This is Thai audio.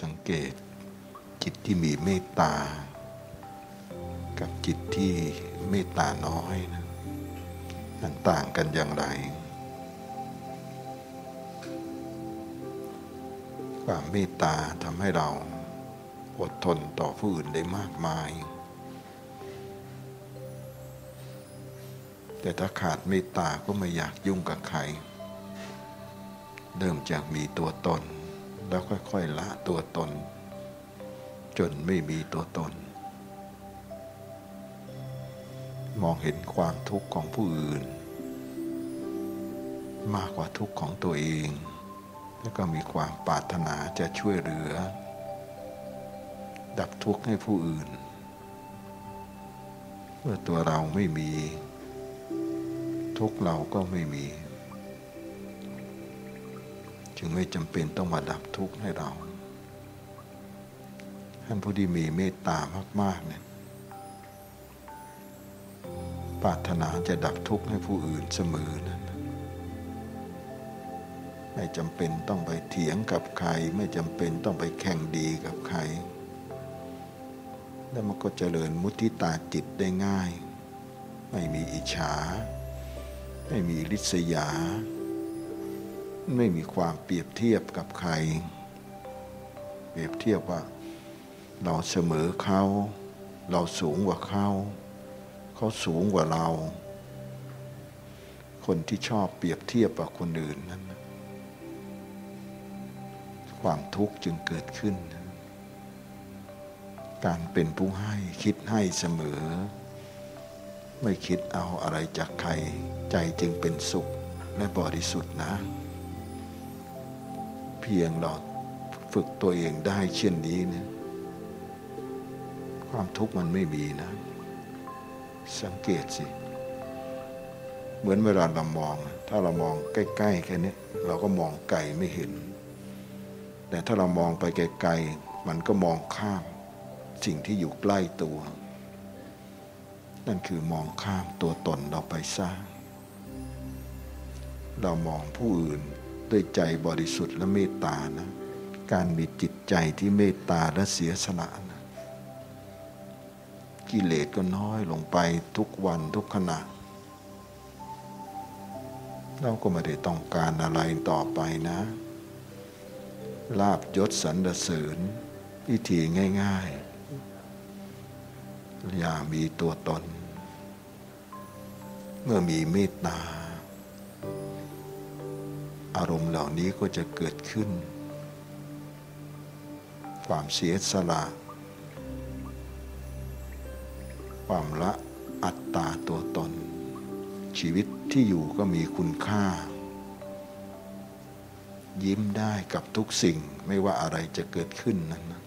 สังเกตจิตที่มีเมตตา กับจิตที่เมตตาน้อยนะมันต่างกันอย่างไร ความเมตตาทำให้เราอดทนต่อผู้อื่นได้มากมาย แต่ถ้าขาดเมตตาก็ไม่อยากยุ่งกับใคร เริ่มจากมีตัวตน แล้วค่อยๆละตัวตน จนไม่มีตัวตน มองเห็นความทุกข์ของผู้อื่น มากกว่าทุกข์ของตัวเอง แล้วก็มีความปรารถนาจะช่วยเหลือ ดับทุกข์ให้ผู้อื่น เมื่อตัวเราไม่มี ทุกข์เราก็ไม่มี จึงไม่จำเป็นต้องมาดับทุกข์ให้เราท่านผู้ที่มีเมตตามากๆเนี่ยปรารถนาจะดับทุกข์ให้ผู้อื่นเสมอนั้นไม่จำเป็นต้องไปเถียงกับใคร ไม่จำเป็นต้องไปแข่งดีกับใคร แล้วมันก็เจริญมุทิตาจิตได้ง่าย ไม่มีอิจฉา ไม่มีริษยา ไม่มีความเปรียบเทียบกับใคร เปรียบเทียบว่า เราเสมอเขา เราสูงกว่าเขา เขาสูงกว่าเรา คนที่ชอบเปรียบเทียบกับคนอื่นนั้น ความทุกข์จึงเกิดขึ้น การเป็นผู้ให้คิดให้เสมอ ไม่คิดเอาอะไรจากใคร ใจจึงเป็นสุขและบริสุทธิ์นะ พียงเราฝึกตัวเองได้เช่นนี้นะความทุกข์มันไม่มีนะ สังเกตสิเหมือนเวลาเรามอง ถ้าเรามองใกล้ๆแค่นี้เราก็มองไกลไม่เห็น แต่ถ้าเรามองไปไกลๆมันก็มองข้ามสิ่งที่อยู่ใกล้ตัว นั่นคือมองข้ามตัวตนเราไปสร้างเรามองผู้อื่น ด้วยใจบริสุทธิ์และเมตตานะ การมีจิตใจที่เมตตาและเสียสละนะกิเลสก็น้อยลงไปทุกวันทุกขณะ เราก็ไม่ได้ต้องการอะไรต่อไปนะ ลาบยศสรรเสริญวิธีง่ายๆ อย่ามีตัวตน เมื่อมีเมตตา อารมณ์เหล่านี้ก็จะเกิดขึ้น ความเสียสละความละอัตตาตัวตน ชีวิตที่อยู่ก็มีคุณค่า ยิ้มได้กับทุกสิ่งไม่ว่าอะไรจะเกิดขึ้นนั้นนะ